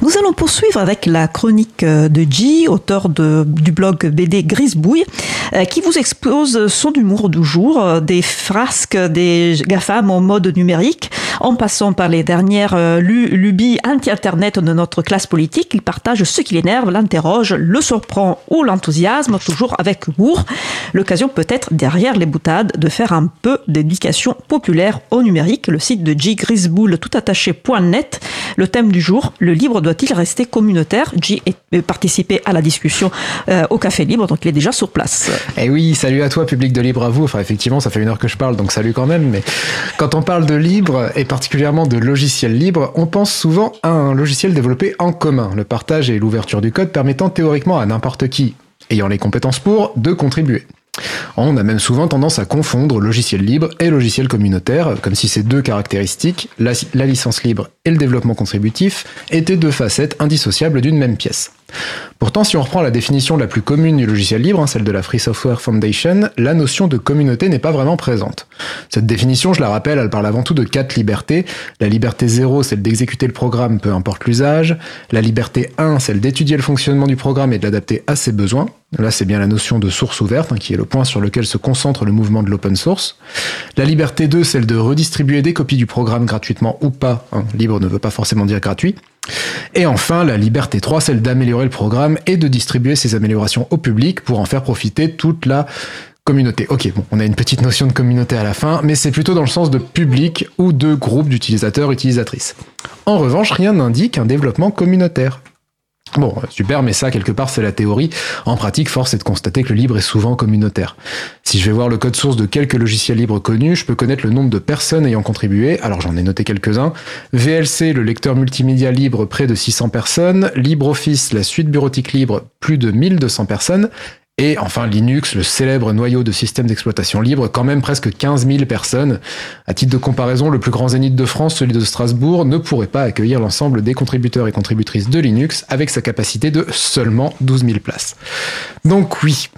Nous allons poursuivre avec la chronique de G, auteur du blog BD Grisbouille, euh, qui vous expose son humour du jour, euh, des frasques des GAFAM en mode numérique, en passant par les dernières euh, lubies anti-internet de notre classe politique. Il partage ce qui l'énerve, l'interroge, le surprend ou l'enthousiasme, toujours avec humour. L'occasion peut-être derrière les boutades de faire un peu d'éducation populaire au numérique. Le site de G Grisboule toutattaché.net. Le thème du jour, le libre doit-il rester communautaire? J est participé à la discussion au Café Libre, donc il est déjà sur place. Eh oui, salut à toi, public de Libre à vous. Enfin, effectivement, ça fait une heure que je parle, donc salut quand même. Mais quand on parle de libre, et particulièrement de logiciel libre, on pense souvent à un logiciel développé en commun. Le partage et l'ouverture du code permettant théoriquement à n'importe qui, ayant les compétences pour, de contribuer. On a même souvent tendance à confondre logiciel libre et logiciel communautaire, comme si ces deux caractéristiques, la, la licence libre le développement contributif, étaient deux facettes indissociables d'une même pièce. Pourtant, si on reprend la définition la plus commune du logiciel libre, hein, celle de la Free Software Foundation, la notion de communauté n'est pas vraiment présente. Cette définition, je la rappelle, elle parle avant tout de quatre libertés. La liberté 0, celle d'exécuter le programme, peu importe l'usage. La liberté 1, celle d'étudier le fonctionnement du programme et de l'adapter à ses besoins. Là, c'est bien la notion de source ouverte, hein, qui est le point sur lequel se concentre le mouvement de l'open source. La liberté 2, celle de redistribuer des copies du programme gratuitement ou pas. Hein. libre ne veut pas forcément dire gratuit. Et enfin, la liberté 3, celle d'améliorer le programme et de distribuer ces améliorations au public pour en faire profiter toute la communauté. Ok, bon, on a une petite notion de communauté à la fin, mais c'est plutôt dans le sens de public ou de groupe d'utilisateurs, utilisatrices. En revanche, rien n'indique un développement communautaire. Bon, super, mais ça, quelque part, c'est la théorie. En pratique, force est de constater que le libre est souvent communautaire. Si je vais voir le code source de quelques logiciels libres connus, je peux connaître le nombre de personnes ayant contribué. Alors j'en ai noté quelques-uns. VLC, le lecteur multimédia libre, près de 600 personnes. LibreOffice, la suite bureautique libre, plus de 1200 personnes. Et enfin Linux, le célèbre noyau de système d'exploitation libre, quand même presque 15 000 personnes. À titre de comparaison, le plus grand zénith de France, celui de Strasbourg, ne pourrait pas accueillir l'ensemble des contributeurs et contributrices de Linux avec sa capacité de seulement 12 000 places. Donc oui,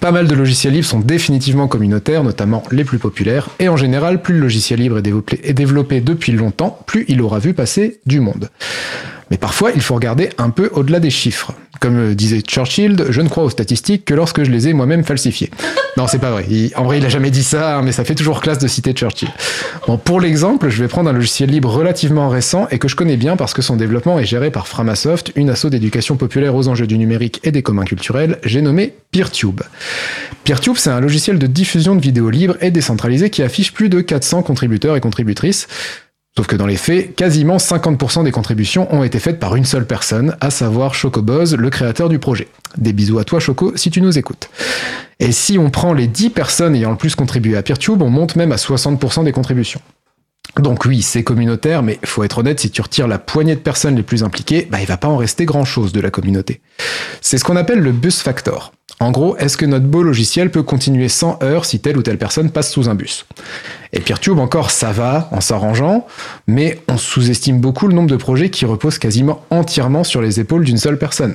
pas mal de logiciels libres sont définitivement communautaires, notamment les plus populaires, et en général, plus le logiciel libre est développé, est développé depuis longtemps, plus il aura vu passer du monde. Mais parfois, il faut regarder un peu au-delà des chiffres. Comme disait Churchill, je ne crois aux statistiques que lorsque je les ai moi-même falsifiées. Non, c'est pas vrai. en vrai, il a jamais dit ça, hein, mais ça fait toujours classe de citer Churchill. Bon, pour l'exemple, je vais prendre un logiciel libre relativement récent et que je connais bien parce que son développement est géré par Framasoft, une asso d'éducation populaire aux enjeux du numérique et des communs culturels. J'ai nommé PeerTube. PeerTube, c'est un logiciel de diffusion de vidéos libres et décentralisé qui affiche plus de 400 contributeurs et contributrices. Sauf que dans les faits, quasiment 50% des contributions ont été faites par une seule personne, à savoir Chocoboz, le créateur du projet. Des bisous à toi Choco si tu nous écoutes. Et si on prend les 10 personnes ayant le plus contribué à PeerTube, on monte même à 60% des contributions. Donc oui, c'est communautaire, mais faut être honnête, si tu retires la poignée de personnes les plus impliquées, bah, il va pas en rester grand chose de la communauté. C'est ce qu'on appelle le bus factor. En gros, est-ce que notre beau logiciel peut continuer sans heure si telle ou telle personne passe sous un bus? Et PeerTube encore, ça va en s'arrangeant, mais on sous-estime beaucoup le nombre de projets qui reposent quasiment entièrement sur les épaules d'une seule personne.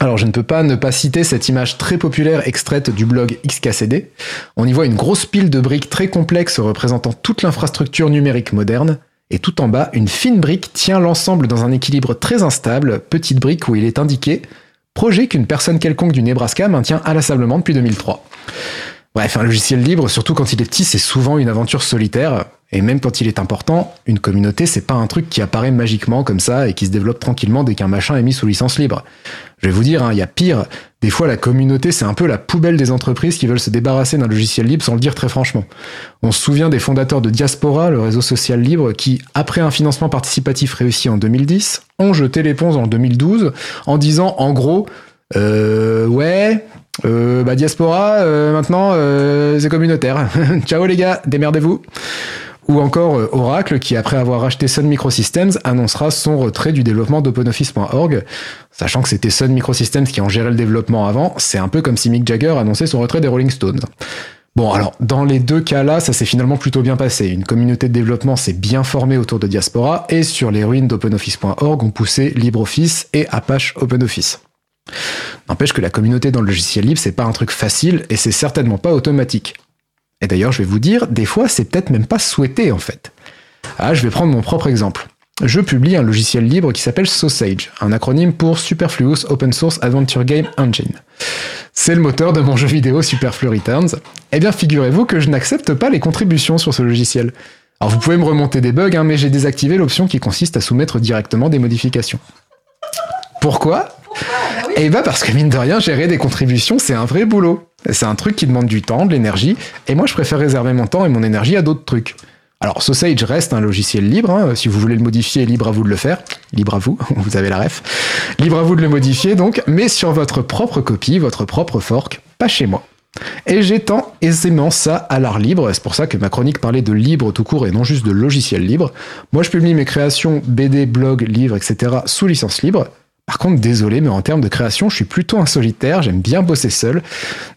Alors je ne peux pas ne pas citer cette image très populaire extraite du blog XKCD. On y voit une grosse pile de briques très complexes représentant toute l'infrastructure numérique moderne, et tout en bas, une fine brique tient l'ensemble dans un équilibre très instable, petite brique où il est indiqué projet qu'une personne quelconque du Nebraska maintient inlassablement depuis 2003. Bref, un logiciel libre, surtout quand il est petit, c'est souvent une aventure solitaire. Et même quand il est important, une communauté, c'est pas un truc qui apparaît magiquement comme ça et qui se développe tranquillement dès qu'un machin est mis sous licence libre. Je vais vous dire, hein, il y a pire. Des fois, la communauté, c'est un peu la poubelle des entreprises qui veulent se débarrasser d'un logiciel libre sans le dire très franchement. On se souvient des fondateurs de Diaspora, le réseau social libre, qui, après un financement participatif réussi en 2010, ont jeté l'éponge en 2012 en disant, en gros, euh, ouais, euh, bah Diaspora, euh, maintenant, euh, c'est communautaire. Ciao les gars, démerdez-vous. Ou encore euh, Oracle qui, après avoir acheté Sun Microsystems, annoncera son retrait du développement d'OpenOffice.org. Sachant que c'était Sun Microsystems qui en gérait le développement avant, c'est un peu comme si Mick Jagger annonçait son retrait des Rolling Stones. Bon, alors, dans les deux cas-là, ça s'est finalement plutôt bien passé. Une communauté de développement s'est bien formée autour de Diaspora et sur les ruines d'OpenOffice.org ont poussé LibreOffice et Apache OpenOffice. N'empêche que la communauté dans le logiciel libre, c'est pas un truc facile et c'est certainement pas automatique. Et d'ailleurs, je vais vous dire, des fois, c'est peut-être même pas souhaité en fait. Ah, je vais prendre mon propre exemple. je publie un logiciel libre qui s'appelle Sausage, un acronyme pour Superfluous Open Source Adventure Game Engine. C'est le moteur de mon jeu vidéo Superflu Returns. Eh bien, figurez-vous que je n'accepte pas les contributions sur ce logiciel. Alors vous pouvez me remonter des bugs, hein, mais j'ai désactivé l'option qui consiste à soumettre directement des modifications. Pourquoi? Eh bien parce que mine de rien, gérer des contributions, c'est un vrai boulot. C'est un truc qui demande du temps, de l'énergie, et moi je préfère réserver mon temps et mon énergie à d'autres trucs. Alors Sausage reste un logiciel libre, hein. si vous voulez le modifier, libre à vous de le faire, libre à vous, vous avez la ref, libre à vous de le modifier donc, mais sur votre propre copie, votre propre fork, pas chez moi. Et j'étends aisément ça à l'art libre, c'est pour ça que ma chronique parlait de libre tout court et non juste de logiciel libre. Moi je publie mes créations BD, blog, livres, etc. sous licence libre. Par contre, désolé, mais en termes de création, je suis plutôt un solitaire, j'aime bien bosser seul.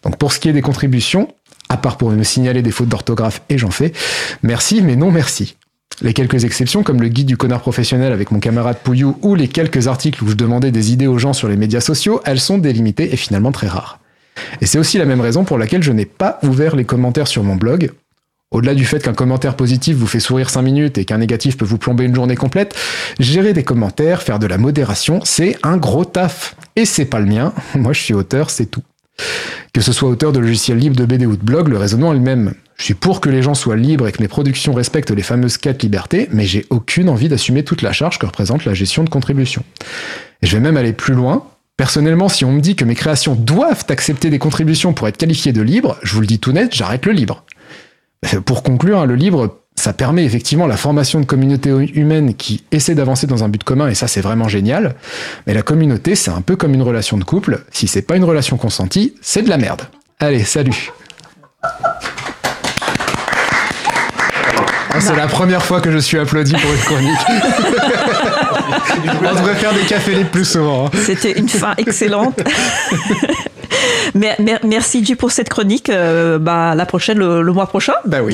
Donc pour ce qui est des contributions, à part pour me signaler des fautes d'orthographe, et j'en fais, merci, mais non merci. Les quelques exceptions, comme le guide du connard professionnel avec mon camarade Pouillou ou les quelques articles où je demandais des idées aux gens sur les médias sociaux, elles sont délimitées et finalement très rares. Et c'est aussi la même raison pour laquelle je n'ai pas ouvert les commentaires sur mon blog. Au-delà du fait qu'un commentaire positif vous fait sourire 5 minutes et qu'un négatif peut vous plomber une journée complète, gérer des commentaires, faire de la modération, c'est un gros taf. Et c'est pas le mien, moi je suis auteur, c'est tout. Que ce soit auteur de logiciels libres, de BD ou de blog, le raisonnement est le même. Je suis pour que les gens soient libres et que mes productions respectent les fameuses quatre libertés, mais j'ai aucune envie d'assumer toute la charge que représente la gestion de contributions. Et je vais même aller plus loin. Personnellement, si on me dit que mes créations doivent accepter des contributions pour être qualifiées de libres, je vous le dis tout net, j'arrête le libre. Pour conclure, hein, le libre ça permet effectivement la formation de communautés humaines qui essaient d'avancer dans un but commun, et ça c'est vraiment génial. Mais la communauté, c'est un peu comme une relation de couple. Si c'est pas une relation consentie, c'est de la merde. Allez, salut. Ah, c'est la première fois que je suis applaudi pour une chronique. On devrait faire des cafés les plus souvent. Hein. C'était une fin excellente. merci Dieu pour cette chronique. Euh, bah, la prochaine, le, mois prochain. Bah oui.